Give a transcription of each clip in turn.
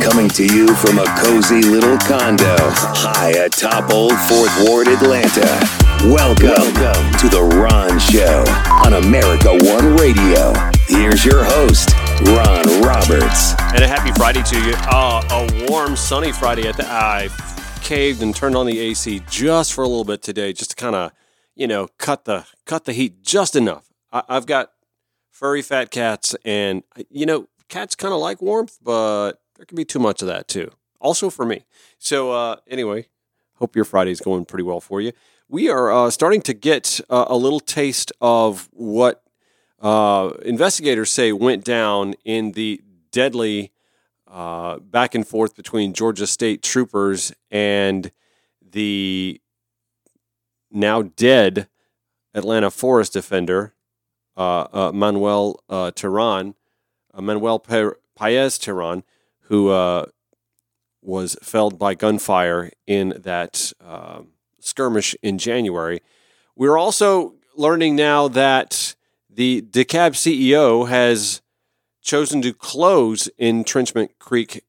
Coming to you from a cozy little condo high atop Old Fourth Ward, Atlanta. Welcome, Welcome to The Ron Show on America One Radio. Here's your host, Ron Roberts. And a happy Friday to you. Uh, a warm, sunny Friday at the I caved and turned on the AC just for a little bit today, just to kind of, you know, cut the cut the heat just enough. I, I've got furry fat cats, and you know, cats kind of like warmth, but there can be too much of that too. Also for me. So uh, anyway, hope your Friday's going pretty well for you. We are uh, starting to get uh, a little taste of what uh, investigators say went down in the deadly uh, back and forth between Georgia State troopers and the now dead Atlanta forest defender uh, Manuel uh, Manuel Paez Terán, who uh, was felled by gunfire in that um, skirmish in January. We're also learning now that the DeKalb CEO has chosen to close Entrenchment Creek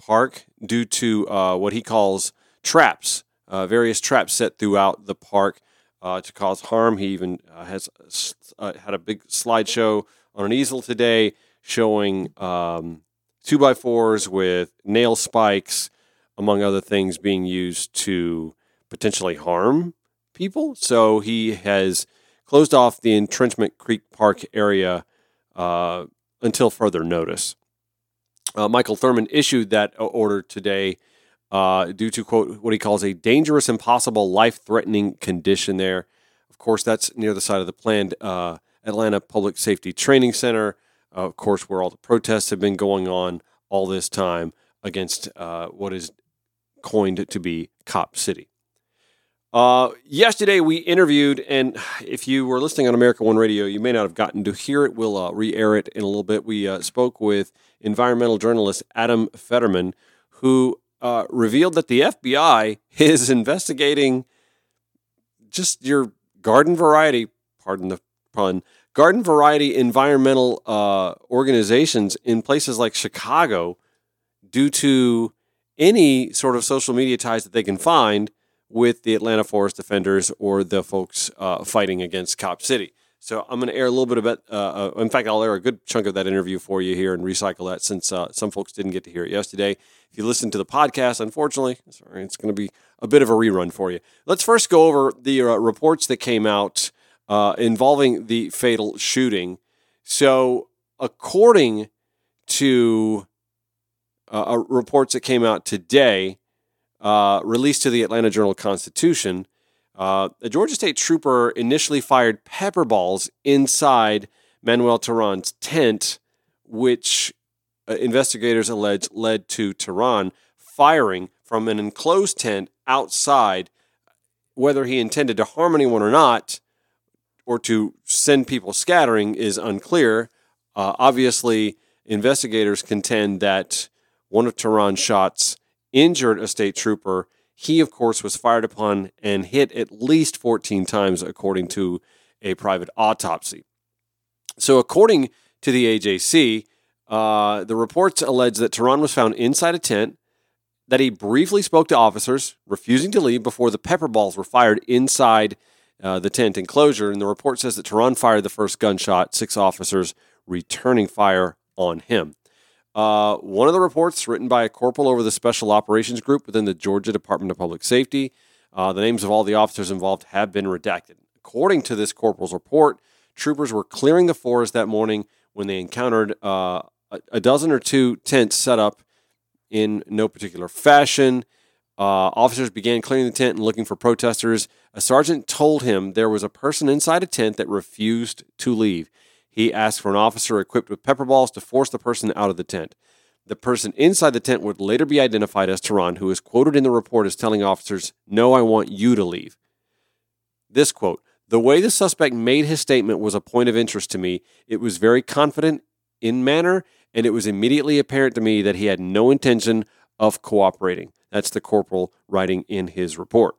Park due to uh, what he calls traps, uh, various traps set throughout the park uh, to cause harm. He even uh, has uh, had a big slideshow on an easel today showing um, two by fours with nail spikes, among other things, being used to potentially harm people. So he has closed off the Entrenchment Creek Park area uh, until further notice. Uh, Michael Thurmond issued that order today uh, due to quote what he calls a dangerous, impossible, life-threatening condition. There, of course, that's near the site of the planned uh, Atlanta Public Safety Training Center. Uh, of course, where all the protests have been going on all this time against uh, what is coined to be Cop City. Uh, yesterday, we interviewed, and if you were listening on America One Radio, you may not have gotten to hear it. We'll uh, re air it in a little bit. We uh, spoke with environmental journalist Adam Federman, who uh, revealed that the FBI is investigating just your garden variety, pardon the pun, garden variety environmental uh, organizations in places like Chicago due to any sort of social media ties that they can find with the Atlanta Forest Defenders or the folks uh, fighting against Cop City. So I'm going to air a little bit about. Uh, uh, in fact, I'll air a good chunk of that interview for you here and recycle that since uh, some folks didn't get to hear it yesterday. If you listen to the podcast, unfortunately, sorry, it's going to be a bit of a rerun for you. Let's first go over the uh, reports that came out uh, involving the fatal shooting. So, according to uh, reports that came out today, released to the Atlanta Journal Constitution uh, a Georgia State trooper initially fired pepper balls inside Manuel Terán's tent, which uh, investigators allege led to Terán firing from an enclosed tent outside. Whether he intended to harm anyone or not, or to send people scattering, is unclear. Uh, obviously, investigators contend that one of Terán's shots injured a state trooper he, of course, was fired upon and hit at least 14 times, according to a private autopsy. So, according to the AJC, uh, the reports allege that Terán was found inside a tent, that he briefly spoke to officers, refusing to leave before the pepper balls were fired inside uh, the tent enclosure. And the report says that Terán fired the first gunshot, six officers returning fire on him. Uh, one of the reports written by a corporal over the Special Operations Group within the Georgia Department of Public Safety. Uh, the names of all the officers involved have been redacted. According to this corporal's report, troopers were clearing the forest that morning when they encountered uh, a, dozen or two tents set up in no particular fashion. Uh, officers began clearing the tent and looking for protesters. A sergeant told him there was a person inside a tent that refused to leave. He asked for an officer equipped with pepper balls to force the person out of the tent. The person inside the tent would later be identified as Terán, who is quoted in the report as telling officers, No, I want you to leave. This quote The way the suspect made his statement was a point of interest to me. It was very confident in manner, and it was immediately apparent to me that he had no intention of cooperating. That's the corporal writing in his report.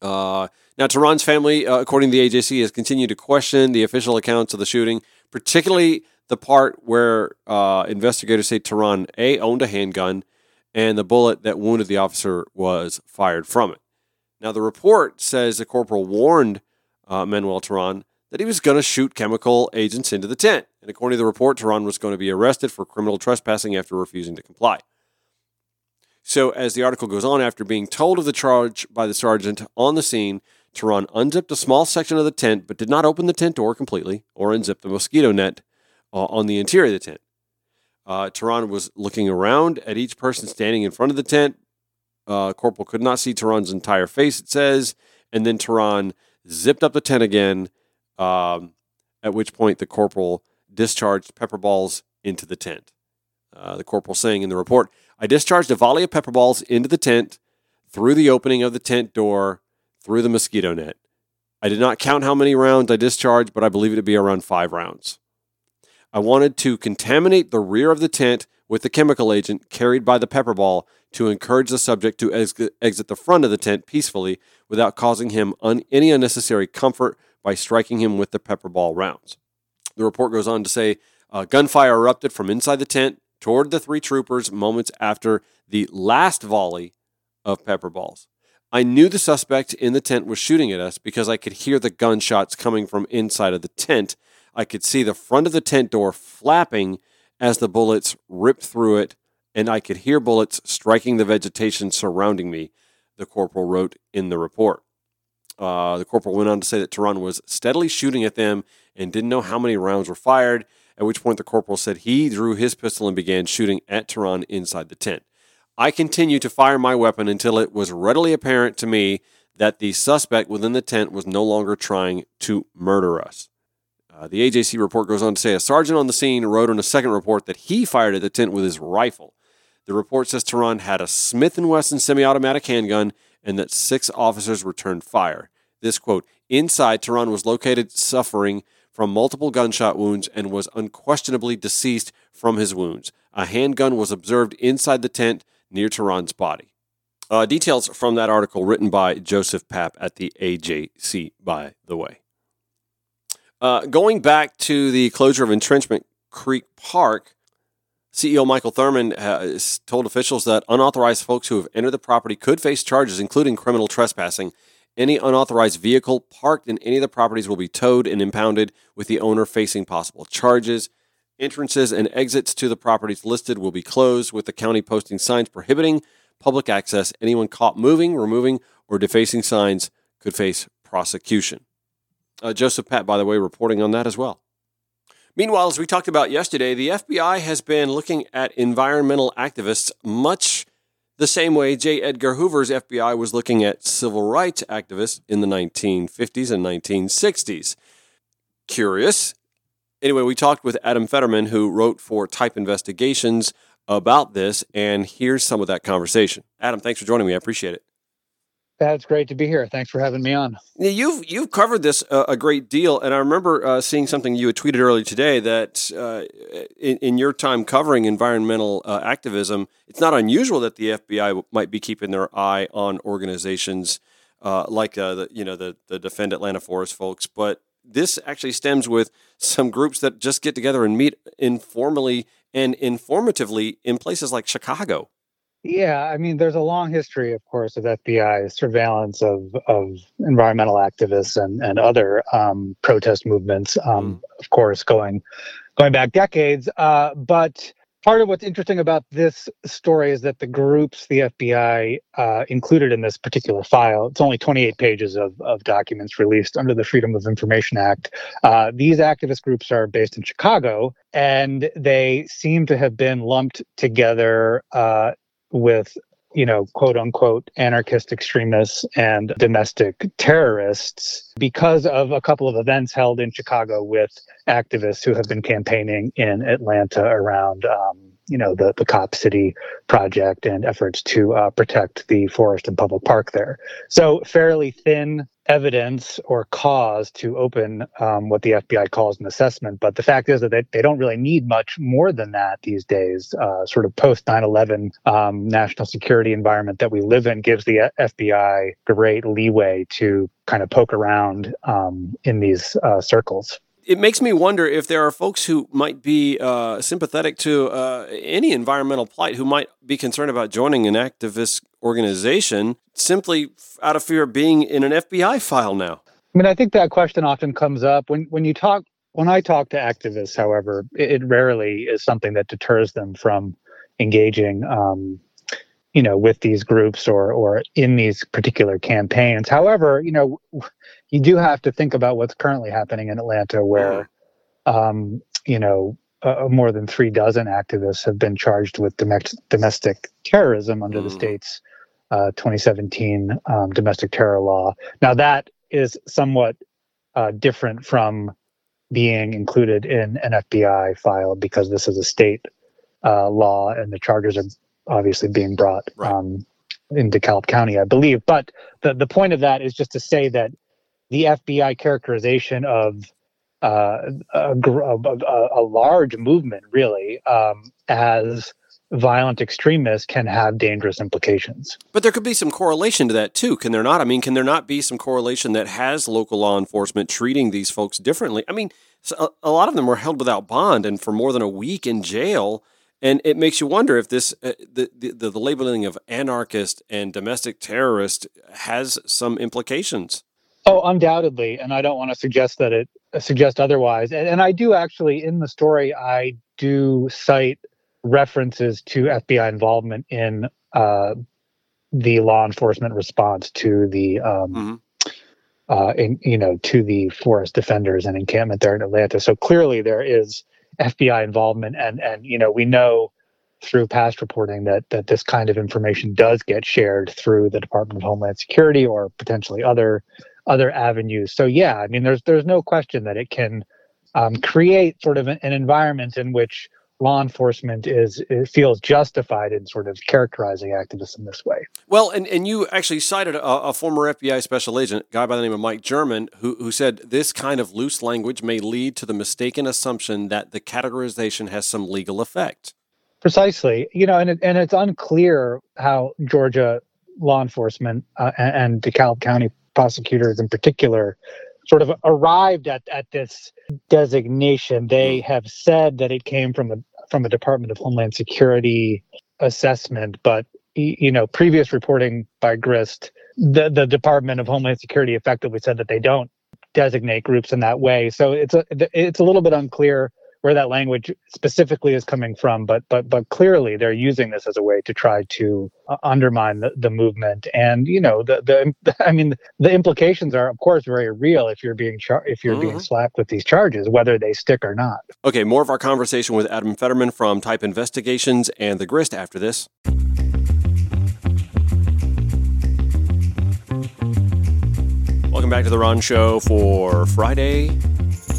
Uh, now, Terán's family, uh, according to the AJC, has continued to question the official accounts of the shooting, particularly the part where uh, investigators say Terán A owned a handgun and the bullet that wounded the officer was fired from it. Now, the report says the corporal warned uh, Manuel Terán that he was going to shoot chemical agents into the tent. And according to the report, Terán was going to be arrested for criminal trespassing after refusing to comply. So, as the article goes on, after being told of the charge by the sergeant on the scene, Terán unzipped a small section of the tent but did not open the tent door completely or unzip the mosquito net uh, on the interior of the tent. Uh, Terán was looking around at each person standing in front of the tent. Uh, Corporal could not see Terán's entire face, it says. And then Terán zipped up the tent again, um, at which point the corporal discharged pepper balls into the tent. Uh, the corporal saying in the report, I discharged a volley of pepper balls into the tent through the opening of the tent door through the mosquito net. I did not count how many rounds I discharged, but I believe it to be around five rounds. I wanted to contaminate the rear of the tent with the chemical agent carried by the pepper ball to encourage the subject to exit the front of the tent peacefully without causing him un- any unnecessary comfort by striking him with the pepper ball rounds. The report goes on to say uh, gunfire erupted from inside the tent toward the three troopers moments after the last volley of pepper balls. I knew the suspect in the tent was shooting at us because I could hear the gunshots coming from inside of the tent. I could see the front of the tent door flapping as the bullets ripped through it, and I could hear bullets striking the vegetation surrounding me, the corporal wrote in the report. Uh, the corporal went on to say that Terán was steadily shooting at them and didn't know how many rounds were fired, at which point the corporal said he drew his pistol and began shooting at Terán inside the tent. I continued to fire my weapon until it was readily apparent to me that the suspect within the tent was no longer trying to murder us. Uh, the AJC report goes on to say a sergeant on the scene wrote in a second report that he fired at the tent with his rifle. The report says Terán had a Smith & Wesson semi-automatic handgun and that six officers returned fire. This quote, inside Terán was located suffering from multiple gunshot wounds and was unquestionably deceased from his wounds. A handgun was observed inside the tent near Terán's body. Uh, details from that article written by Joseph Papp at the AJC, by the way. Uh, going back to the closure of Entrenchment Creek Park, CEO Michael Thurmond has told officials that unauthorized folks who have entered the property could face charges, including criminal trespassing. Any unauthorized vehicle parked in any of the properties will be towed and impounded, with the owner facing possible charges. Entrances and exits to the properties listed will be closed, with the county posting signs prohibiting public access. Anyone caught moving, removing, or defacing signs could face prosecution. Uh, Joseph Papp, by the way, reporting on that as well. Meanwhile, as we talked about yesterday, the FBI has been looking at environmental activists much the same way J. Edgar Hoover's FBI was looking at civil rights activists in the 1950s and 1960s. Curious anyway, we talked with Adam Federman, who wrote for Type Investigations about this, and here's some of that conversation. Adam, thanks for joining me. I appreciate it. That's great to be here. Thanks for having me on. You've you've covered this uh, a great deal, and I remember uh, seeing something you had tweeted earlier today that uh, in, in, your time covering environmental uh, activism, it's not unusual that the FBI might be keeping their eye on organizations uh, like uh, the you know the the Defend Atlanta Forest folks, but this actually stems with some groups that just get together and meet informally and informatively in places like Chicago. Yeah, I mean, there's a long history, of course, of FBI surveillance of, of environmental activists and, and other um, protest movements, um, mm. of course, going going back decades. Uh, but part of what's interesting about this story is that the groups the FBI uh, included in this particular file, it's only 28 pages of, of documents released under the Freedom of Information Act. Uh, these activist groups are based in Chicago, and they seem to have been lumped together uh, with you know, quote unquote, anarchist extremists and domestic terrorists because of a couple of events held in Chicago with activists who have been campaigning in Atlanta around, um, you know, the, the Cop City project and efforts to uh, protect the forest and public park there. So, fairly thin evidence or cause to open um, what the FBI calls an assessment. But the fact is that they, they don't really need much more than that these days. Uh, sort of post 9 11 um, national security environment that we live in gives the FBI great leeway to kind of poke around um, in these uh, circles. It makes me wonder if there are folks who might be uh, sympathetic to uh, any environmental plight who might be concerned about joining an activist organization simply out of fear of being in an FBI file now. I mean, I think that question often comes up when when you talk when I talk to activists. However, it, it rarely is something that deters them from engaging. Um, you know, with these groups or or in these particular campaigns. However, you know, you do have to think about what's currently happening in Atlanta, where, um, you know, uh, more than three dozen activists have been charged with domestic terrorism under mm. the state's uh, 2017 um, domestic terror law. Now, that is somewhat uh, different from being included in an FBI file because this is a state uh, law and the charges are obviously being brought right. um, in DeKalb County, I believe. But the, the point of that is just to say that the FBI characterization of uh, a, a, a, large movement, really, um, as violent extremists can have dangerous implications. But there could be some correlation to that too, can there not? I mean, can there not be some correlation that has local law enforcement treating these folks differently? I mean, a, a lot of them were held without bond and for more than a week in jail. And it makes you wonder if this uh, the, the the labeling of anarchist and domestic terrorist has some implications. Oh, undoubtedly, and I don't want to suggest that it uh, suggest otherwise. And, and I do actually in the story I do cite references to FBI involvement in uh, the law enforcement response to the um, mm-hmm. uh, in, you know to the forest defenders and encampment there in Atlanta. So clearly there is FBI involvement, and and you know we know through past reporting that that this kind of information does get shared through the Department of Homeland Security or potentially other other avenues. So yeah, I mean, there's there's no question that it can um, create sort of an, an environment in which law enforcement is feels justified in sort of characterizing activists in this way. Well, and, and you actually cited a, a, former FBI special agent, a guy by the name of Mike German, who, who said this kind of loose language may lead to the mistaken assumption that the categorization has some legal effect. Precisely, you know, and it, and it's unclear how Georgia law enforcement uh, and, and DeKalb County prosecutors in particular sort of arrived at, at this designation. They hmm. have said that it came from a from a Department of Homeland Security assessment, but you know, previous reporting by Grist, the the Department of Homeland Security effectively said that they don't designate groups in that way. So it's a it's a little bit unclear where that language specifically is coming from, but but but clearly they're using this as a way to try to uh, undermine the, the movement. And you know the, the I mean the implications are of course very real if you're being char- if you're mm-hmm. being slapped with these charges, whether they stick or not. Okay, more of our conversation with Adam Federman from Type Investigations and the Grist after this. Welcome back to the Ron Show for Friday,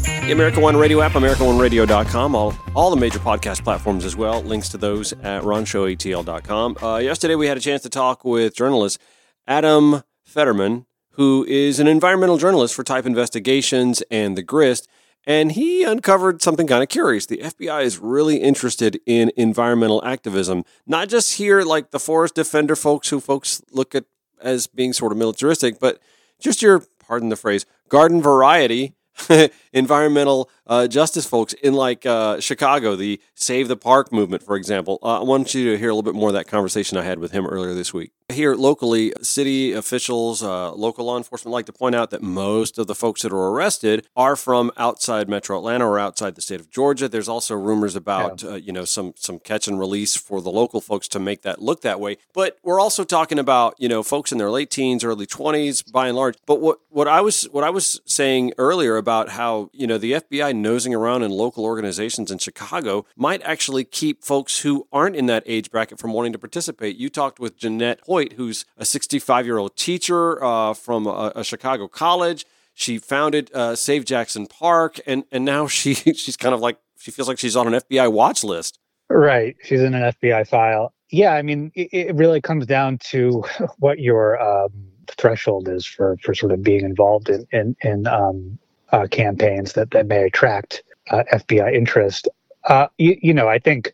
the America One Radio app, AmericaOneRadio.com, all, all the major podcast platforms as well. Links to those at RonShowATL.com. Uh, yesterday, we had a chance to talk with journalist Adam Federman, who is an environmental journalist for Type Investigations and The Grist. And he uncovered something kind of curious. The FBI is really interested in environmental activism, not just here, like the forest defender folks who folks look at as being sort of militaristic, but just your, pardon the phrase, garden variety environmental uh, justice folks in like uh, Chicago, the Save the Park movement, for example. Uh, I want you to hear a little bit more of that conversation I had with him earlier this week. Here locally, city officials, uh, local law enforcement like to point out that most of the folks that are arrested are from outside Metro Atlanta or outside the state of Georgia. There's also rumors about yeah. Uh, you know some some catch and release for the local folks to make that look that way. But we're also talking about you know folks in their late teens, early 20s, by and large. But what what I was what I was saying earlier about how you know the FBI nosing around in local organizations in Chicago might actually keep folks who aren't in that age bracket from wanting to participate. You talked with Jeanette Hoyt, who's a 65 year old teacher uh, from a, a, Chicago college. She founded uh, Save Jackson Park, and and now she she's kind of like she feels like she's on an FBI watch list. Right, she's in an FBI file. Yeah, I mean, it, it really comes down to what your um, threshold is for for sort of being involved in in, in um, uh, campaigns that, that may attract uh, FBI interest. Uh, you, you, know, I think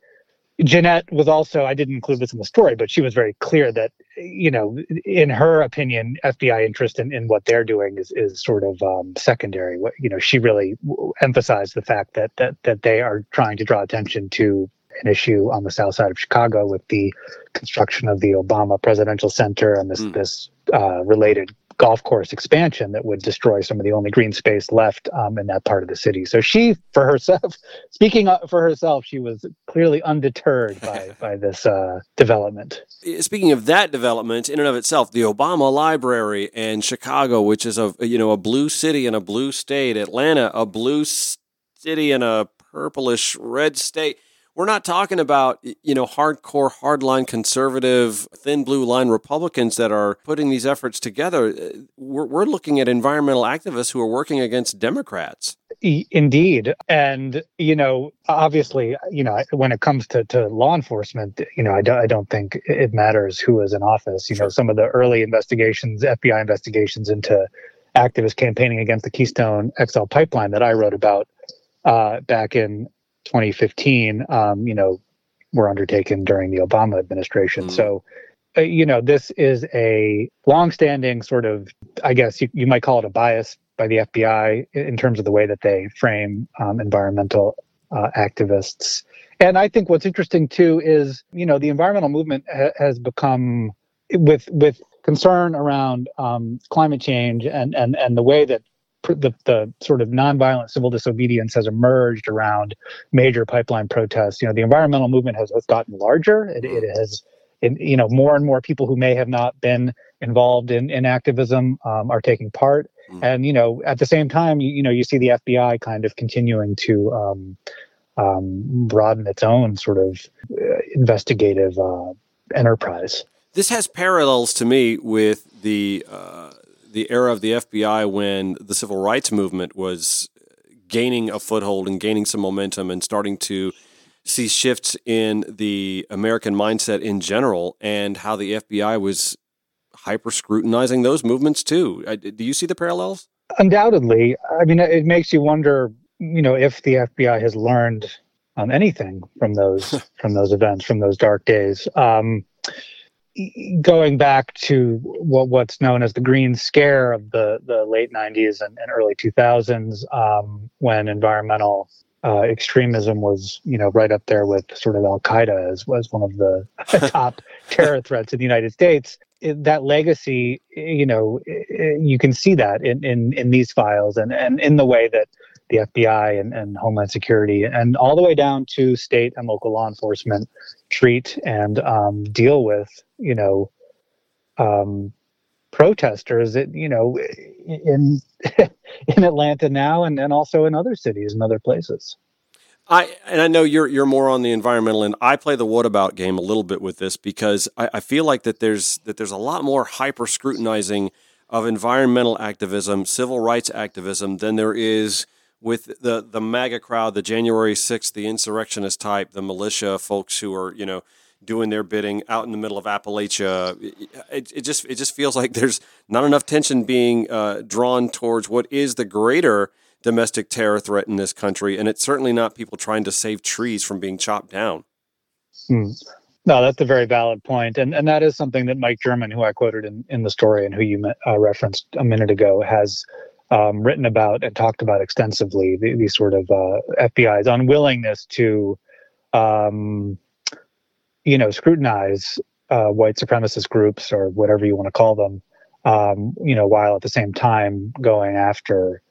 Jeanette was also, I didn't include this in the story, but she was very clear that you know, in her opinion, FBI interest in, in what they're doing is, is sort of um, secondary. What you know, she really emphasized the fact that that that they are trying to draw attention to an issue on the south side of Chicago with the construction of the Obama Presidential Center and this mm. this uh, related golf course expansion that would destroy some of the only green space left um, in that part of the city. So she, for herself, speaking for herself, she was clearly undeterred by by this uh, development. Speaking of that development, in and of itself, the Obama Library and Chicago, which is a you know a blue city and a blue state, Atlanta, a blue city and a purplish red state we're not talking about you know hardcore hardline conservative thin blue line republicans that are putting these efforts together. We're, we're looking at environmental activists who are working against democrats. Indeed. And you know obviously you know when it comes to, to law enforcement you know I don't, I don't think it matters who is in office. You know some of the early investigations fbi investigations into activists campaigning against the keystone xl pipeline that i wrote about uh, back in 2015, um, you know, were undertaken during the Obama administration. Mm-hmm. So, uh, you know, this is a longstanding sort of, I guess you, you might call it a bias by the FBI in terms of the way that they frame um, environmental uh, activists. And I think what's interesting too is, you know, the environmental movement ha- has become with with concern around um, climate change and and and the way that the, the sort of nonviolent civil disobedience has emerged around major pipeline protests. You know, the environmental movement has, has gotten larger. It, it mm. has, in, you know, more and more people who may have not been involved in, in activism um, are taking part. Mm. And, you know, at the same time, you, you, know, you see the FBI kind of continuing to um, um, broaden its own sort of uh, investigative uh, enterprise. This has parallels to me with the uh, the era of the FBI when the civil rights movement was gaining a foothold and gaining some momentum and starting to see shifts in the American mindset in general and how the FBI was hyper scrutinizing those movements too. Do you see the parallels? Undoubtedly. I mean, it makes you wonder, you know, if the FBI has learned um, anything from those from those events, from those dark days. Um, going back to what what's known as the green scare of the the late 90s and, and early 2000s um, when environmental uh, extremism was you know right up there with sort of al qaeda as was one of the top terror threats in the united states. It, that legacy you know it, you can see that in, in in these files and and in the way that the FBI and, and Homeland Security, and all the way down to state and local law enforcement treat and um, deal with, you know, um, protesters that you know in in Atlanta now, and, and also in other cities and other places. I and I know you're you're more on the environmental end. I play the what about game a little bit with this because I, I feel like that there's that there's a lot more hyper scrutinizing of environmental activism, civil rights activism than there is with the the MAGA crowd, the January 6th, the insurrectionist type, the militia folks who are, you know, doing their bidding out in the middle of Appalachia. It, it just it just feels like there's not enough tension being uh, drawn towards what is the greater domestic terror threat in this country, and it's certainly not people trying to save trees from being chopped down. Hmm. No, that's a very valid point, and and that is something that Mike German, who I quoted in, in the story and who you uh, referenced a minute ago, has um, written about and talked about extensively the, the sort of uh, FBI's unwillingness to, um, you know, scrutinize uh, white supremacist groups or whatever you want to call them, um, you know, while at the same time going after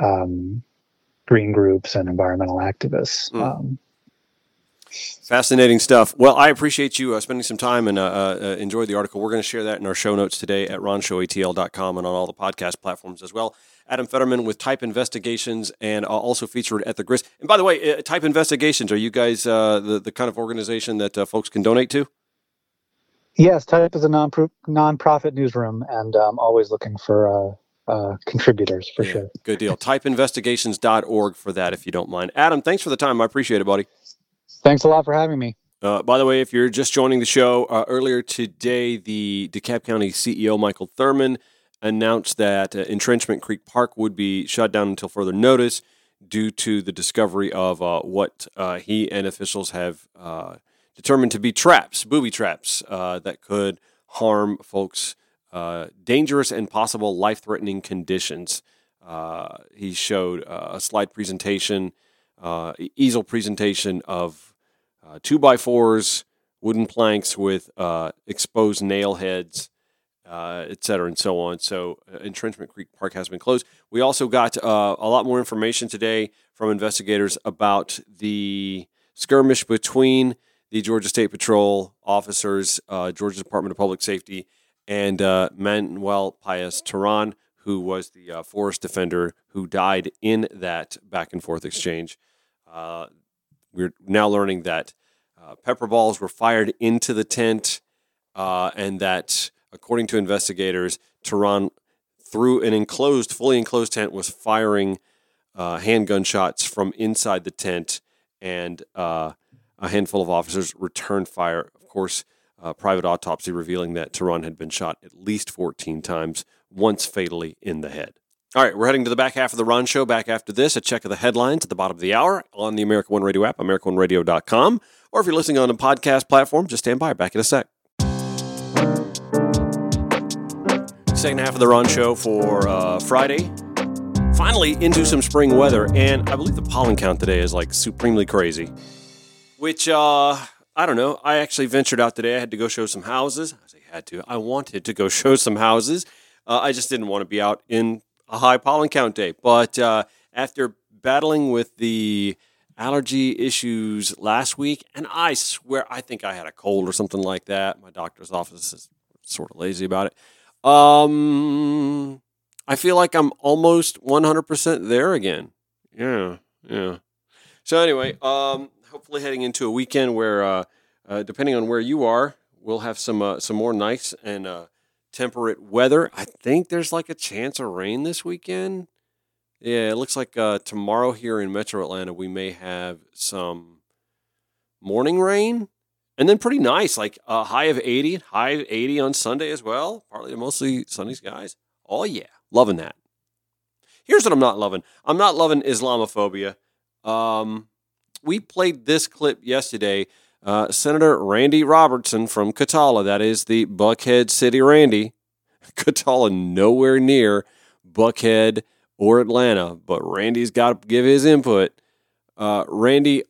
um, green groups and environmental activists. Mm. Fascinating stuff. Well, I appreciate you uh, spending some time and uh, uh, enjoy the article. We're going to share that in our show notes today at ronshowatl.com and on all the podcast platforms as well. Adam Federman with Type Investigations and uh, also featured at the Grist. And by the way, uh, Type Investigations, are you guys uh, the, the kind of organization that folks can donate to? Yes, Type is a non nonprofit newsroom and I'm um, always looking for uh, contributors for yeah, sure. Good deal. Typeinvestigations.org for that, if you don't mind. Adam, thanks for the time. I appreciate it, buddy. Thanks a lot for having me. Uh, by the way, if you're just joining the show, uh, earlier today, the DeKalb County CEO, Michael Thurmond, announced that uh, Entrenchment Creek Park would be shut down until further notice due to the discovery of uh, what uh, he and officials have uh, determined to be traps, booby traps, that could harm folks, uh, dangerous and possible life threatening conditions. Uh, he showed uh, a slide presentation, uh, easel presentation of uh, two by fours, wooden planks with uh, exposed nail heads, uh, et cetera, and so on. So, uh, Entrenchment Creek Park has been closed. We also got uh, a lot more information today from investigators about the skirmish between the Georgia State Patrol officers, uh, Georgia Department of Public Safety, and uh, Manuel Paez Terán, who was the uh, forest defender who died in that back and forth exchange. We're now learning that pepper balls were fired into the tent, and that, according to investigators, Terán, through an enclosed, fully enclosed tent, was firing uh, handgun shots from inside the tent, and uh, a handful of officers returned fire. Of course, uh, private autopsy revealing that Terán had been shot at least 14 times, once fatally in the head. All right, we're heading to the back half of the Ron Show. Back after this, a check of the headlines at the bottom of the hour on the America One Radio app, AmericaOneRadio.com. Or if you're listening on a podcast platform, just stand by. Back in a sec. Second half of the Ron Show for uh, Friday. Finally into some spring weather, and I believe the pollen count today is like supremely crazy. Which, uh, I don't know. I actually ventured out today. I had to go show some houses. I say had to. I wanted to go show some houses. Uh, I just didn't want to be out in a high pollen count day. But uh, after battling with the allergy issues last week, and I swear I think I had a cold or something like that. My doctor's office is sort of lazy about it. Um, I feel like I'm almost 100% there again. Yeah, yeah. So anyway, um, hopefully heading into a weekend where, uh, uh, depending on where you are, we'll have some uh, some more nice and uh, temperate weather. I think there's like a chance of rain this weekend. Yeah, it looks like uh, tomorrow here in Metro Atlanta we may have some morning rain, and then pretty nice, like a high of 80, high of 80 on Sunday as well. Partly to mostly sunny skies. Oh yeah, loving that. Here's what I'm not loving. I'm not loving Islamophobia. Um, we played this clip yesterday. Uh, Senator Randy Robertson from Cataula, that is the Buckhead City Randy. Cataula nowhere near Buckhead or Atlanta, but Randy's got to give his input. Uh, Randy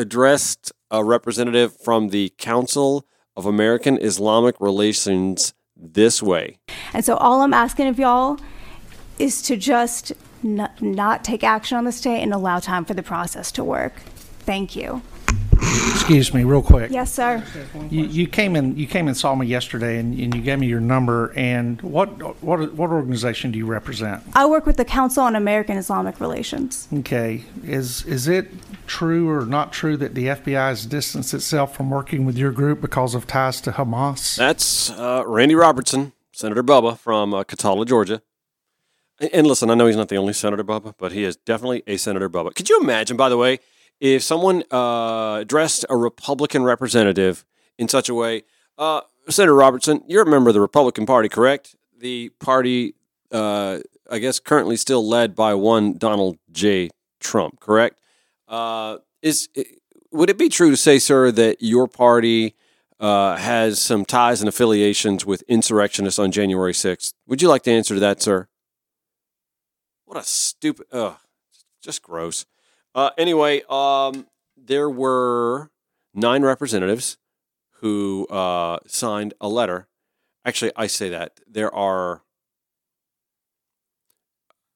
addressed a representative from the Council of American Islamic Relations this way. And so all I'm asking of y'all is to just n- not take action on this day and allow time for the process to work. Thank you. Excuse me, real quick. Yes, sir. You, you came in. You came and saw me yesterday, and, and you gave me your number. And what what what organization do you represent? I work with the Council on American Islamic Relations. Okay, is is it true or not true that the FBI has distanced itself from working with your group because of ties to Hamas? That's uh, Randy Robertson, Senator Bubba from uh, Cataula, Georgia. And, and listen, I know he's not the only Senator Bubba, but he is definitely a Senator Bubba. Could you imagine, by the way, if someone uh, addressed a Republican representative in such a way, uh, Senator Robertson, you're a member of the Republican Party, correct? The party, uh, I guess, currently still led by one Donald J. Trump, correct? Uh, is would it be true to say, sir, that your party uh, has some ties and affiliations with insurrectionists on January 6th? Would you like to answer to that, sir? What a stupid, ugh, just gross. Uh, anyway, um, there were nine representatives who uh, signed a letter. Actually, I say that there are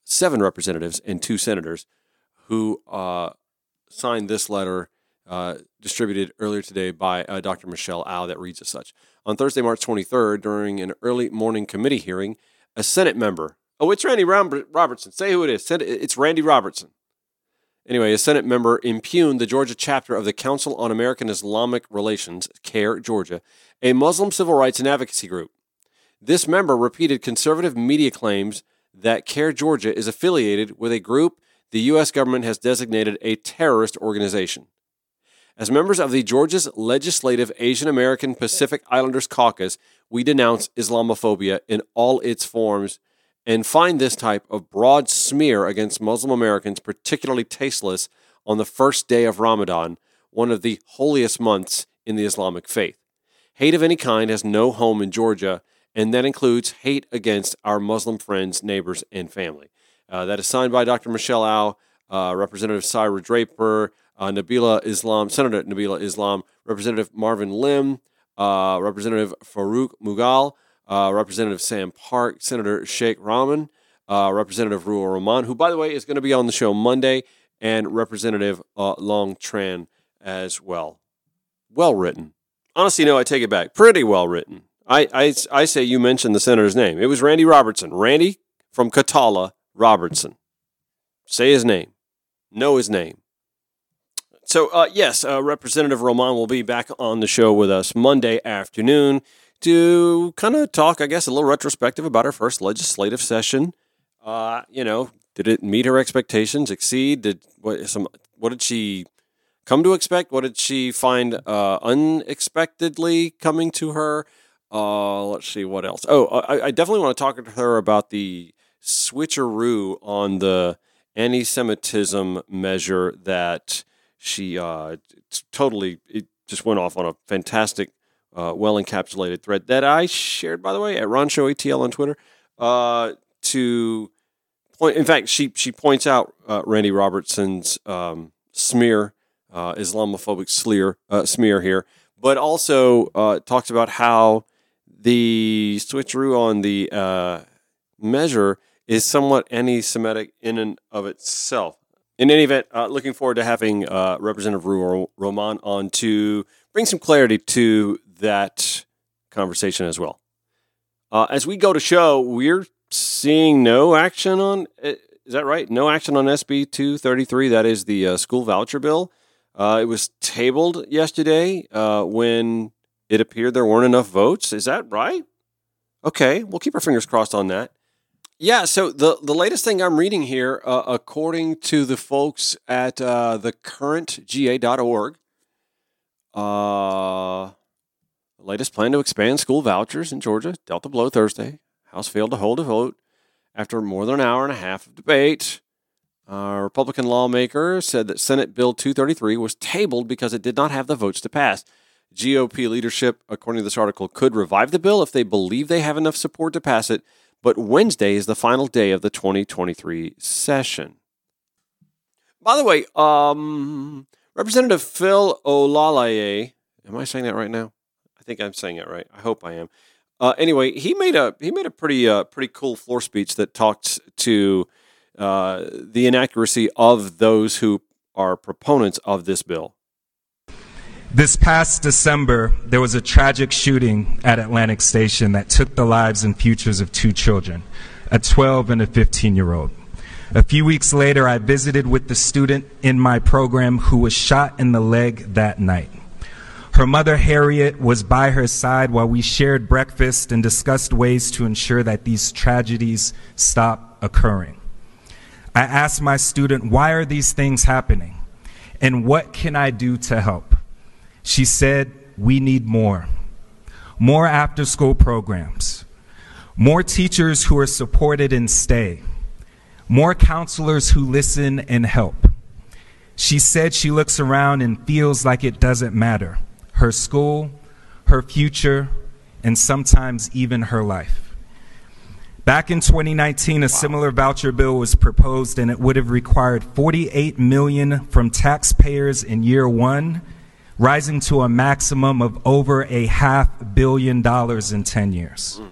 seven representatives and two senators who uh, signed this letter uh, distributed earlier today by uh, Dr. Michelle Au that reads as such. On Thursday, March 23rd, during an early morning committee hearing, a Senate member, oh, it's Randy Robertson. Say who it is. It's Randy Robertson. Anyway, a Senate member impugned the Georgia chapter of the Council on American Islamic Relations, CAIR Georgia, a Muslim civil rights and advocacy group. This member repeated conservative media claims that CAIR Georgia is affiliated with a group the U.S. government has designated a terrorist organization. As members of the Georgia's Legislative Asian American Pacific Islanders Caucus, we denounce Islamophobia in all its forms and find this type of broad smear against Muslim Americans particularly tasteless on the first day of Ramadan, one of the holiest months in the Islamic faith. Hate of any kind has no home in Georgia, and that includes hate against our Muslim friends, neighbors, and family. Uh, that is signed by Dr. Michelle Au, uh, Representative Saira Draper, uh, Nabilah Islam, Senator Nabilah Islam, Representative Marvin Lim, uh, Representative Farouk Mughal, uh, Representative Sam Park, Senator Sheikh Rahman, uh, Representative Ruwa Romman, who, by the way, is going to be on the show Monday, and Representative Long Tran as well. Well written. Honestly, no, I take it back. Pretty well written. I, I, I say you mentioned the senator's name. It was Randy Robertson. Randy from Cataula Robertson. Say his name. Know his name. So, uh, yes, uh, Representative Romman will be back on the show with us Monday afternoon to kind of talk, I guess, a little retrospective about our first legislative session. Uh, you know, did it meet her expectations, exceed? Did what some? What did she come to expect? What did she find uh, unexpectedly coming to her? Uh, let's see what else. Oh, I, I definitely want to talk to her about the switcheroo on the anti-Semitism measure that she uh, totally it just went off on a fantastic, uh, well encapsulated thread that I shared, by the way, at Ron Show ATL on Twitter. Uh, to point, in fact, she she points out uh, Randy Robertson's um, smear, uh, Islamophobic smear, uh, smear here, but also talks about how the switcheroo on the measure is somewhat anti-Semitic in and of itself. In any event, uh, looking forward to having uh, Representative Romman on to bring some clarity to that conversation as well. Uh, as we go to show, we're seeing no action on. Uh, is that right? No action on SB 233. That is the uh, school voucher bill. Uh, it was tabled yesterday when it appeared there weren't enough votes. Is that right? Okay, we'll keep our fingers crossed on that. Yeah, so the, the latest thing I'm reading here, uh, according to the folks at uh, thecurrentga.org, uh, latest plan to expand school vouchers in Georgia dealt a blow Thursday. House failed to hold a vote after more than an hour and a half of debate. A Republican lawmaker said that Senate Bill 233 was tabled because it did not have the votes to pass. GOP leadership, according to this article, could revive the bill if they believe they have enough support to pass it but Wednesday is the final day of the 2023 session. By the way, um, Representative Phil Olaleye, am I saying that right now? I think I'm saying it right. I hope I am. Uh, anyway, he made a he made a pretty uh, pretty cool floor speech that talked to uh, the inaccuracy of those who are proponents of this bill. This past December, there was a tragic shooting at Atlantic Station that took the lives and futures of two children, a 12 and a 15 year old. A few weeks later, I visited with the student in my program who was shot in the leg that night. Her mother, Harriet, was by her side while we shared breakfast and discussed ways to ensure that these tragedies stop occurring. I asked my student, Why are these things happening? And what can I do to help? She said, We need more. More after school programs, more teachers who are supported and stay, more counselors who listen and help. She said she looks around and feels like it doesn't matter her school, her future, and sometimes even her life. Back in 2019, a wow. similar voucher bill was proposed and it would have required 48 million from taxpayers in year 1 rising to a maximum of over a half billion dollars in 10 years. Mm.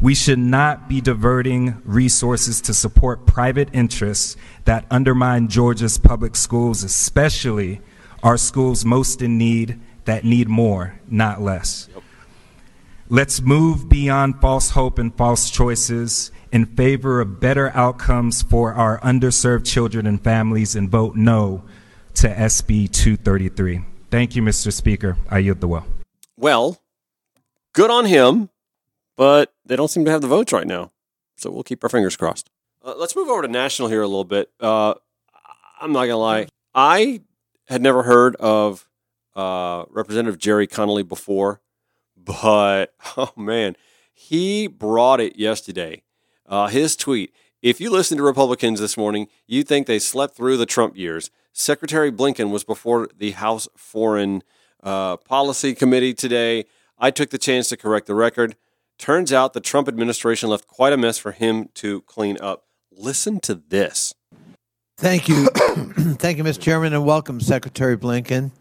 We should not be diverting resources to support private interests that undermine Georgia's public schools, especially our schools most in need that need more, not less. Yep. Let's move beyond false hope and false choices in favor of better outcomes for our underserved children and families and vote no to SB 233. Thank you, Mr. Speaker. I yield the will. Well, good on him, but they don't seem to have the votes right now. So we'll keep our fingers crossed. Uh, let's move over to national here a little bit. Uh, I'm not going to lie. I had never heard of uh, Representative Gerry Connolly before, but oh man, he brought it yesterday. Uh, his tweet if you listen to Republicans this morning, you think they slept through the Trump years. Secretary Blinken was before the House Foreign uh, Policy Committee today. I took the chance to correct the record. Turns out the Trump administration left quite a mess for him to clean up. Listen to this. Thank you. Thank you, Mr. Chairman, and welcome, Secretary Blinken.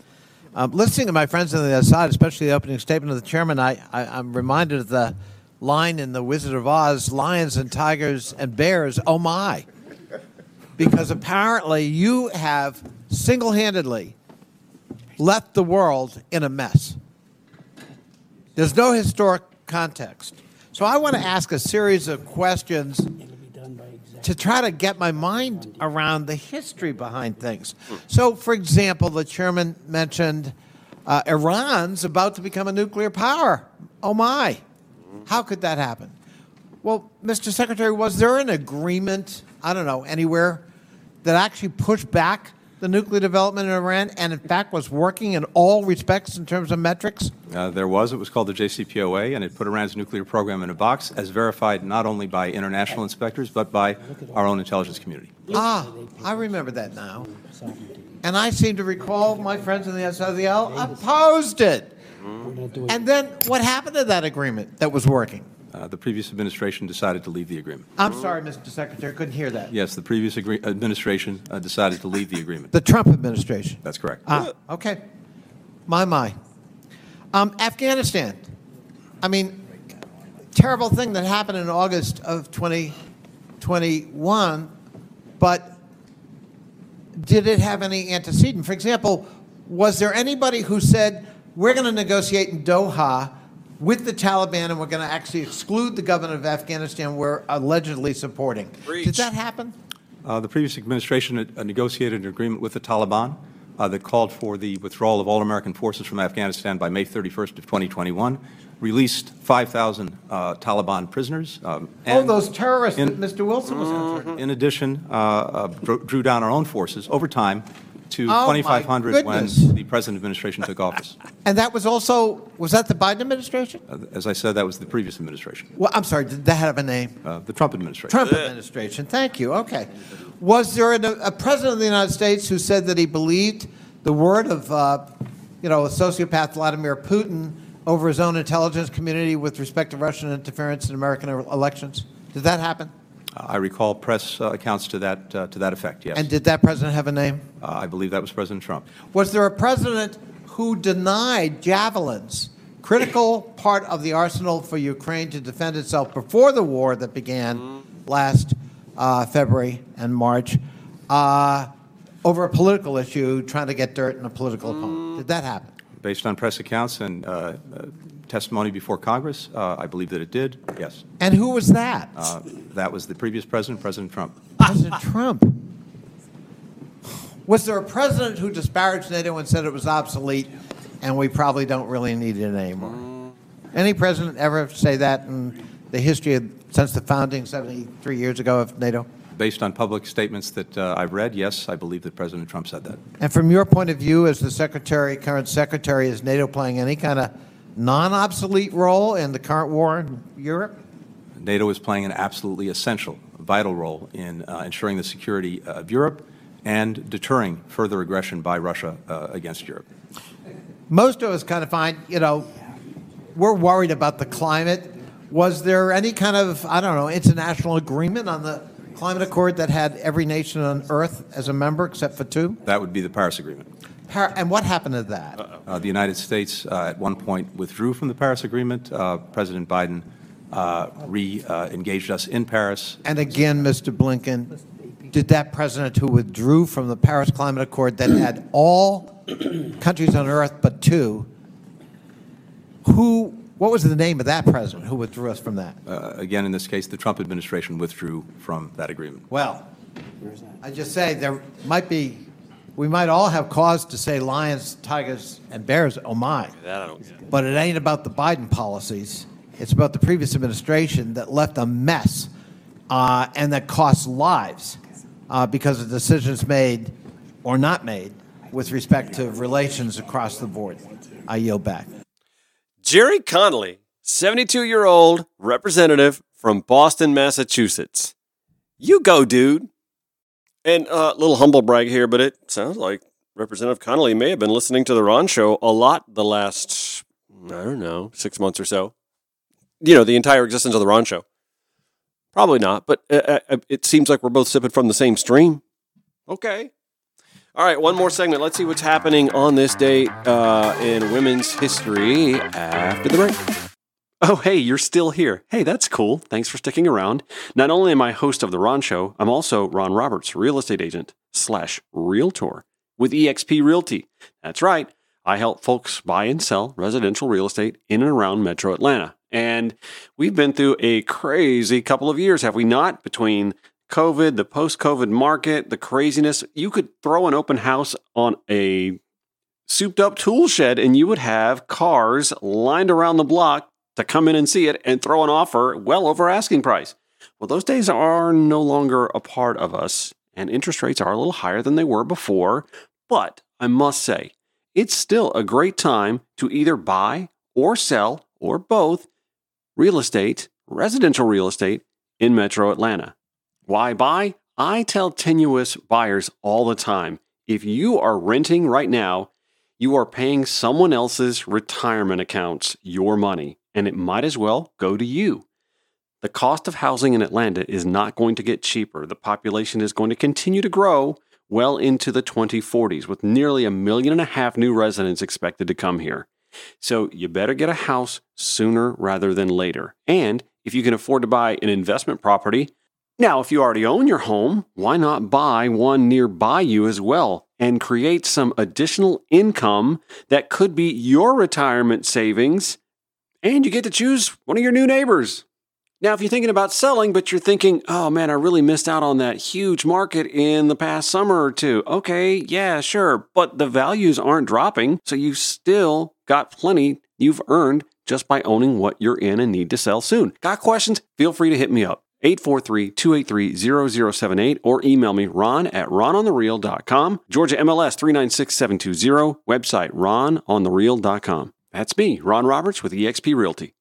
Um, listening to my friends on the other side, especially the opening statement of the chairman, I, I, I'm reminded of the line in The Wizard of Oz lions and tigers and bears, oh my. Because apparently you have single handedly left the world in a mess. There's no historic context. So I want to ask a series of questions to try to get my mind around the history behind things. So, for example, the chairman mentioned uh, Iran's about to become a nuclear power. Oh my. How could that happen? Well, Mr. Secretary, was there an agreement, I don't know, anywhere that actually pushed back the nuclear development in Iran and, in fact, was working in all respects in terms of metrics? Uh, there was. It was called the JCPOA, and it put Iran's nuclear program in a box, as verified not only by international inspectors, but by our own intelligence community. Ah, I remember that now. And I seem to recall my friends on the other side of the aisle opposed it. And then what happened to that agreement that was working? Uh, the previous administration decided to leave the agreement. I'm sorry, Mr. Secretary, couldn't hear that. Yes, the previous agree- administration uh, decided to leave the agreement. The Trump administration. That's correct. Ah, okay. My, my. Um, Afghanistan. I mean, terrible thing that happened in August of 2021, but did it have any antecedent? For example, was there anybody who said, we're going to negotiate in Doha with the Taliban and we're going to actually exclude the government of Afghanistan we're allegedly supporting? Did that happen? Uh, the previous administration had, uh, negotiated an agreement with the Taliban uh, that called for the withdrawal of all American forces from Afghanistan by May 31st of 2021, released 5,000 uh, Taliban prisoners. Um, Oh, and those terrorists in- that Mr. Wilson was concerned. In addition, uh, uh, drew drew down our own forces over time to Oh, my 2,500 when goodness. the present administration took office. And that was also, was that the Biden administration? Uh, As I said, that was the previous administration, Well, I'm sorry, did that have a name? uh, the Trump administration. Trump administration, thank you, okay. Was there a, a president of the United States who said that he believed the word of, uh, you know, sociopath Vladimir Putin over his own intelligence community with respect to Russian interference in American elections? Did that happen? I recall press uh, accounts to that, uh, to that effect, yes. And did that president have a name? Uh, I believe that was President Trump. Was there a president who denied javelins, critical part of the arsenal for Ukraine to defend itself before the war that began last uh, February and March, uh, over a political issue, trying to get dirt on a political opponent? Did that happen? Based on press accounts and uh, uh, testimony before Congress, uh, I believe that it did, yes. And who was that? Uh, That was the previous president, President Trump. President Trump. Was there a president who disparaged NATO and said it was obsolete and we probably don't really need it anymore? Any president ever say that in the history of, since the founding 73 years ago of NATO? Based on public statements that uh, I've read, yes, I believe that President Trump said that. And from your point of view as the secretary, current secretary, is NATO playing any kind of non-obsolete role in the current war in Europe? NATO is playing an absolutely essential, vital role in uh, ensuring the security of Europe and deterring further aggression by Russia uh, against Europe. most of us kind of find, you know, we're worried about the climate. Was there any kind of, I don't know, international agreement on the climate accord that had every nation on Earth as a member except for two? That would be the Paris Agreement. Par- And what happened to that? Uh, the United States, uh, at one point, withdrew from the Paris Agreement. Uh, President Biden uh, re-engaged us in Paris. And again, Mr. Blinken, did that president who withdrew from the Paris Climate Accord that had all countries on Earth but two, who, what was the name of that president who withdrew us from that? Uh, again, in this case, the Trump administration withdrew from that agreement. Well, I just say there might be, we might all have cause to say lions, tigers, and bears, oh my. That I don't get. But it ain't about the Biden policies. It's about the previous administration that left a mess uh, and that cost lives uh, because of decisions made or not made with respect to relations across the board. I yield back. Gerry Connolly, 72 year old representative from Boston, Massachusetts. You go, dude. And a uh, little humble brag here, but it sounds like Representative Connolly may have been listening to the Ron Show a lot the last I don't know, six months or so. You know, the entire existence of the Ron Show. Probably not, but uh, uh, it seems like we're both sipping from the same stream. Okay. All right, one more segment. Let's see what's happening on this day uh, in women's history after the break. Oh, hey, you're still here. Hey, that's cool. Thanks for sticking around. Not only am I host of The Ron Show, I'm also Ron Roberts, real estate agent slash realtor with eXp Realty. That's right. I help folks buy and sell residential real estate in and around metro Atlanta. And we've been through a crazy couple of years, have we not? Between COVID, the post COVID market, the craziness. You could throw an open house on a souped up tool shed and you would have cars lined around the block to come in and see it and throw an offer well over asking price. Well, those days are no longer a part of us, and interest rates are a little higher than they were before. But I must say, it's still a great time to either buy or sell or both real estate, residential real estate in metro Atlanta. Why buy? I tell tenuous buyers all the time if you are renting right now, you are paying someone else's retirement accounts your money, and it might as well go to you. The cost of housing in Atlanta is not going to get cheaper. The population is going to continue to grow well into the 2040s, with nearly a million and a half new residents expected to come here. So you better get a house sooner rather than later. And if you can afford to buy an investment property, now, if you already own your home, why not buy one nearby you as well and create some additional income that could be your retirement savings? And you get to choose one of your new neighbors. Now, if you're thinking about selling, but you're thinking, oh man, I really missed out on that huge market in the past summer or two. Okay, yeah, sure. But the values aren't dropping. So you've still got plenty you've earned just by owning what you're in and need to sell soon. Got questions? Feel free to hit me up. 843-283-0078 or email me ron at rononthereal.com. Georgia MLS 396720. Website rononthereal.com. That's me, Ron Roberts with eXp Realty.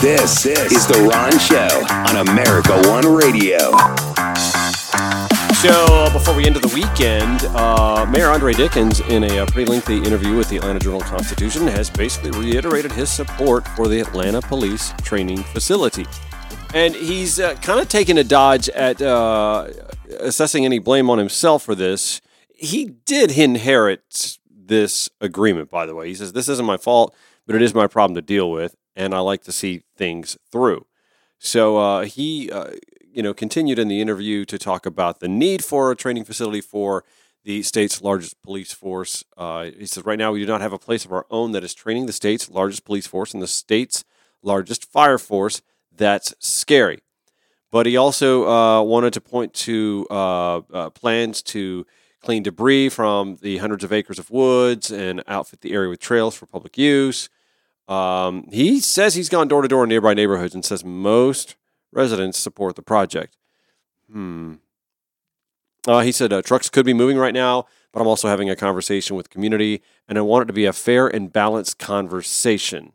This, this is The Ron Show on America One Radio. So, before we end the weekend, uh, Mayor Andre Dickens, in a, a pretty lengthy interview with the Atlanta Journal Constitution, has basically reiterated his support for the Atlanta Police Training Facility. And he's uh, kind of taken a dodge at uh, assessing any blame on himself for this. He did inherit this agreement, by the way. He says, This isn't my fault, but it is my problem to deal with, and I like to see things through. So uh, he, uh, you know, continued in the interview to talk about the need for a training facility for the state's largest police force. Uh, he says, Right now, we do not have a place of our own that is training the state's largest police force and the state's largest fire force that's scary. But he also uh, wanted to point to uh, uh, plans to clean debris from the hundreds of acres of woods and outfit the area with trails for public use. Um, he says he's gone door to door in nearby neighborhoods and says most residents support the project. Hmm. Uh, he said uh, trucks could be moving right now, but I'm also having a conversation with community, and I want it to be a fair and balanced conversation.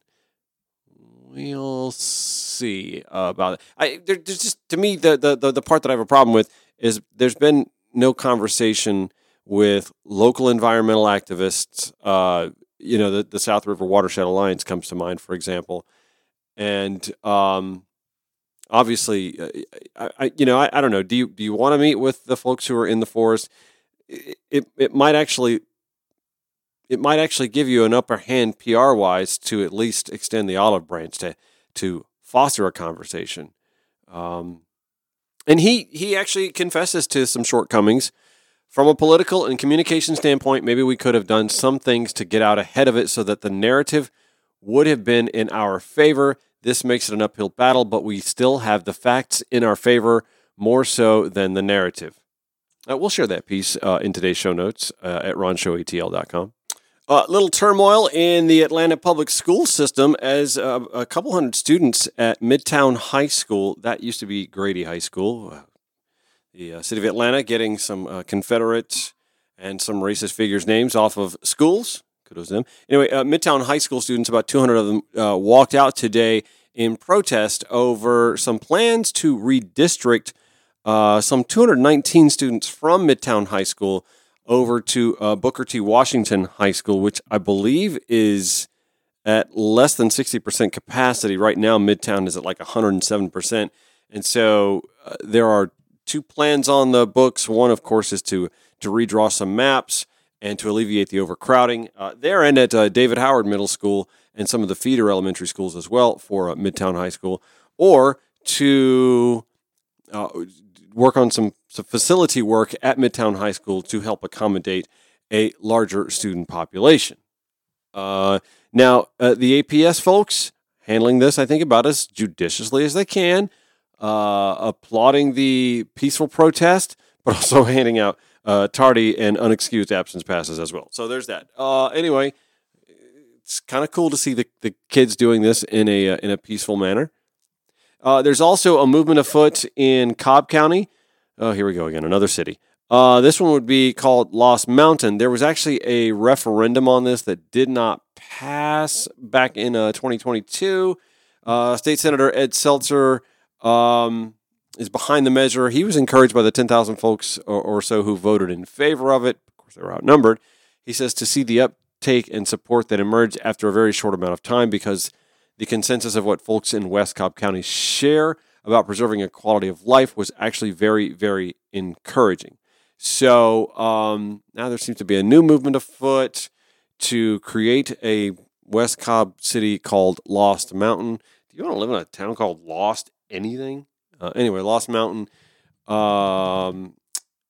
We'll see about it. I there, there's just to me the, the the part that I have a problem with is there's been no conversation with local environmental activists. Uh, you know, the, the South River Watershed Alliance comes to mind, for example, and um, obviously, uh, I, I, you know, I, I don't know. Do you do you want to meet with the folks who are in the forest? It, it, it might actually it might actually give you an upper hand PR wise to at least extend the olive branch to to foster a conversation. Um, and he he actually confesses to some shortcomings from a political and communication standpoint. Maybe we could have done some things to get out ahead of it so that the narrative would have been in our favor. This makes it an uphill battle, but we still have the facts in our favor more so than the narrative. Uh, we'll share that piece uh, in today's show notes uh, at ronshowatl.com. A uh, little turmoil in the Atlanta public school system as uh, a couple hundred students at Midtown High School, that used to be Grady High School, uh, the uh, city of Atlanta getting some uh, Confederate and some racist figures' names off of schools. Kudos to them. Anyway, uh, Midtown High School students, about 200 of them, walked out today in protest over some plans to redistrict some 219 students from Midtown High School over to uh, Booker T. Washington High School, which I believe is at less than 60% capacity. Right now, Midtown is at like 107%. And so uh, there are two plans on the books. One, of course, is to, to redraw some maps and to alleviate the overcrowding uh, there and at uh, David Howard Middle School and some of the feeder elementary schools as well for uh, Midtown High School, or to uh, work on some, some facility work at Midtown High School to help accommodate a larger student population. Uh, now, uh, the APS folks handling this, I think, about as judiciously as they can, uh, applauding the peaceful protest, but also handing out uh, tardy and unexcused absence passes as well. So there's that. Uh, anyway, it's kind of cool to see the, the kids doing this in a uh, in a peaceful manner. There's also a movement afoot in Cobb County. Oh, here we go again, another city. Uh, this one would be called Lost Mountain. There was actually a referendum on this that did not pass back in uh, 2022. Uh, State Senator Ed Setzer um, is behind the measure. He was encouraged by the 10,000 folks or, or, so who voted in favor of it. Of course, they were outnumbered. He says to see the uptake and support that emerged after a very short amount of time because the consensus of what folks in West Cobb County share about preserving a quality of life was actually very, very encouraging. So um, now there seems to be a new movement afoot to create a West Cobb city called Lost Mountain. Do you want to live in a town called Lost anything? Uh, anyway, Lost Mountain. Um,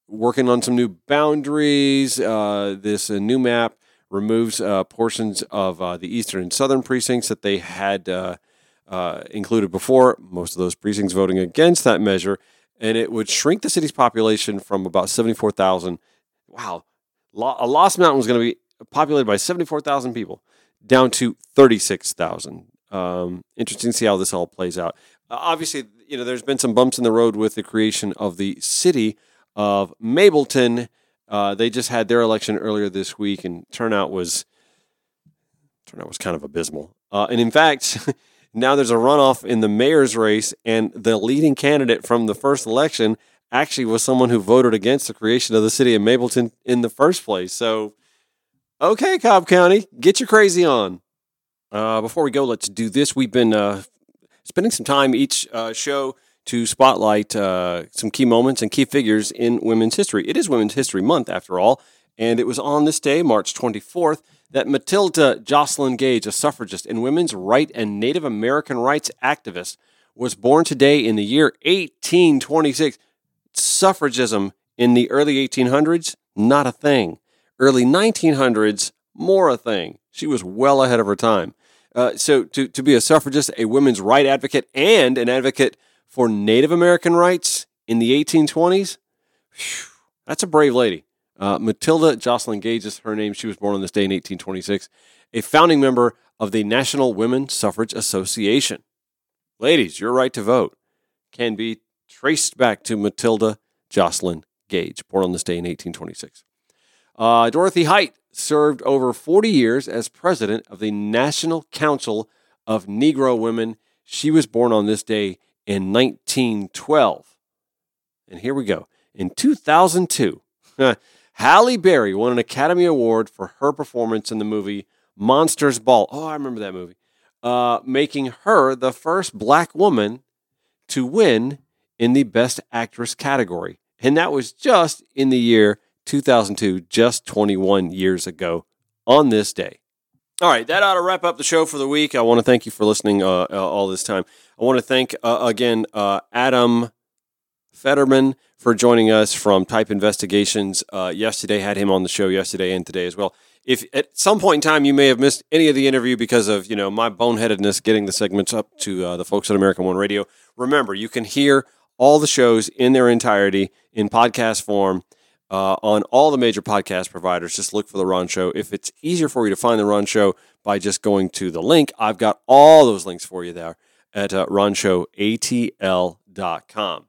working on some new boundaries. Uh, this uh, new map removes uh, portions of uh, the eastern and southern precincts that they had uh, included before. Most of those precincts voting against that measure and it would shrink the city's population from about 74,000. Wow. A Lost Mountain was going to be populated by 74,000 people down to 36,000. Um, interesting to see how this all plays out. Uh, obviously, you know, there's been some bumps in the road with the creation of the city of Mableton. Uh, they just had their election earlier this week, and turnout was turnout was kind of abysmal. Uh, and in fact, Now there's a runoff in the mayor's race, and the leading candidate from the first election actually was someone who voted against the creation of the city of Mableton in the first place. So, okay, Cobb County, get your crazy on. Uh, before we go, let's do this. We've been uh, spending some time each uh, show to spotlight uh, some key moments and key figures in women's history. It is Women's History Month, after all, and it was on this day, March 24th, that Matilda Joslyn Gage, a suffragist and women's right and Native American rights activist, was born today in the year 1826. Suffragism in the early 1800s, not a thing. Early 1900s, more a thing. She was well ahead of her time. Uh, so, to, to be a suffragist, a women's right advocate, and an advocate for Native American rights in the 1820s, whew, that's a brave lady. Uh, Matilda Joslyn Gage is her name. She was born on this day in 1826, a founding member of the National Women Suffrage Association. Ladies, your right to vote can be traced back to Matilda Joslyn Gage, born on this day in 1826. Uh, Dorothy Height served over 40 years as president of the National Council of Negro Women. She was born on this day in 1912. And here we go. In 2002, Halle Berry won an Academy Award for her performance in the movie Monsters Ball. Oh, I remember that movie. Uh, making her the first black woman to win in the Best Actress category. And that was just in the year 2002, just 21 years ago on this day. All right, that ought to wrap up the show for the week. I want to thank you for listening uh, uh, all this time. I want to thank uh, again uh, Adam Federman for joining us from Type Investigations. Uh, yesterday, had him on the show yesterday and today as well. If at some point in time you may have missed any of the interview because of you know my boneheadedness getting the segments up to uh, the folks at American One Radio, remember you can hear all the shows in their entirety in podcast form uh, on all the major podcast providers. Just look for the Ron Show. If it's easier for you to find the Ron Show by just going to the link, I've got all those links for you there at uh, ronshowatl.com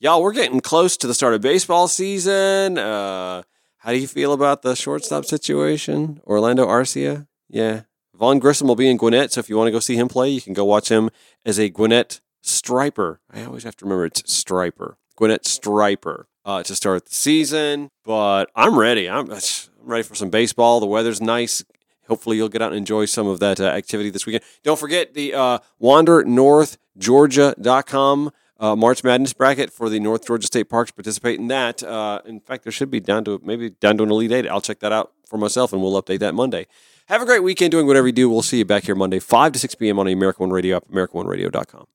y'all, we're getting close to the start of baseball season. Uh, how do you feel about the shortstop situation? Orlando Arcia? Yeah. Vaughn Grissom will be in Gwinnett, so if you want to go see him play, you can go watch him as a Gwinnett Striper. I always have to remember it's Striper. Gwinnett Striper uh, to start the season. But I'm ready. I'm, I'm ready for some baseball. The weather's nice. hopefully you'll get out and enjoy some of that uh, activity this weekend. Don't forget the uh, wandernorthgeorgia.com uh, March Madness bracket for the North Georgia State Parks. Participate in that. Uh, in fact, there should be down to maybe down to an Elite Eight. I'll check that out for myself, and we'll update that Monday. Have a great weekend doing whatever you do. We'll see you back here Monday, 5 to 6 p.m. on the American One Radio app, AmericanOneRadio.com.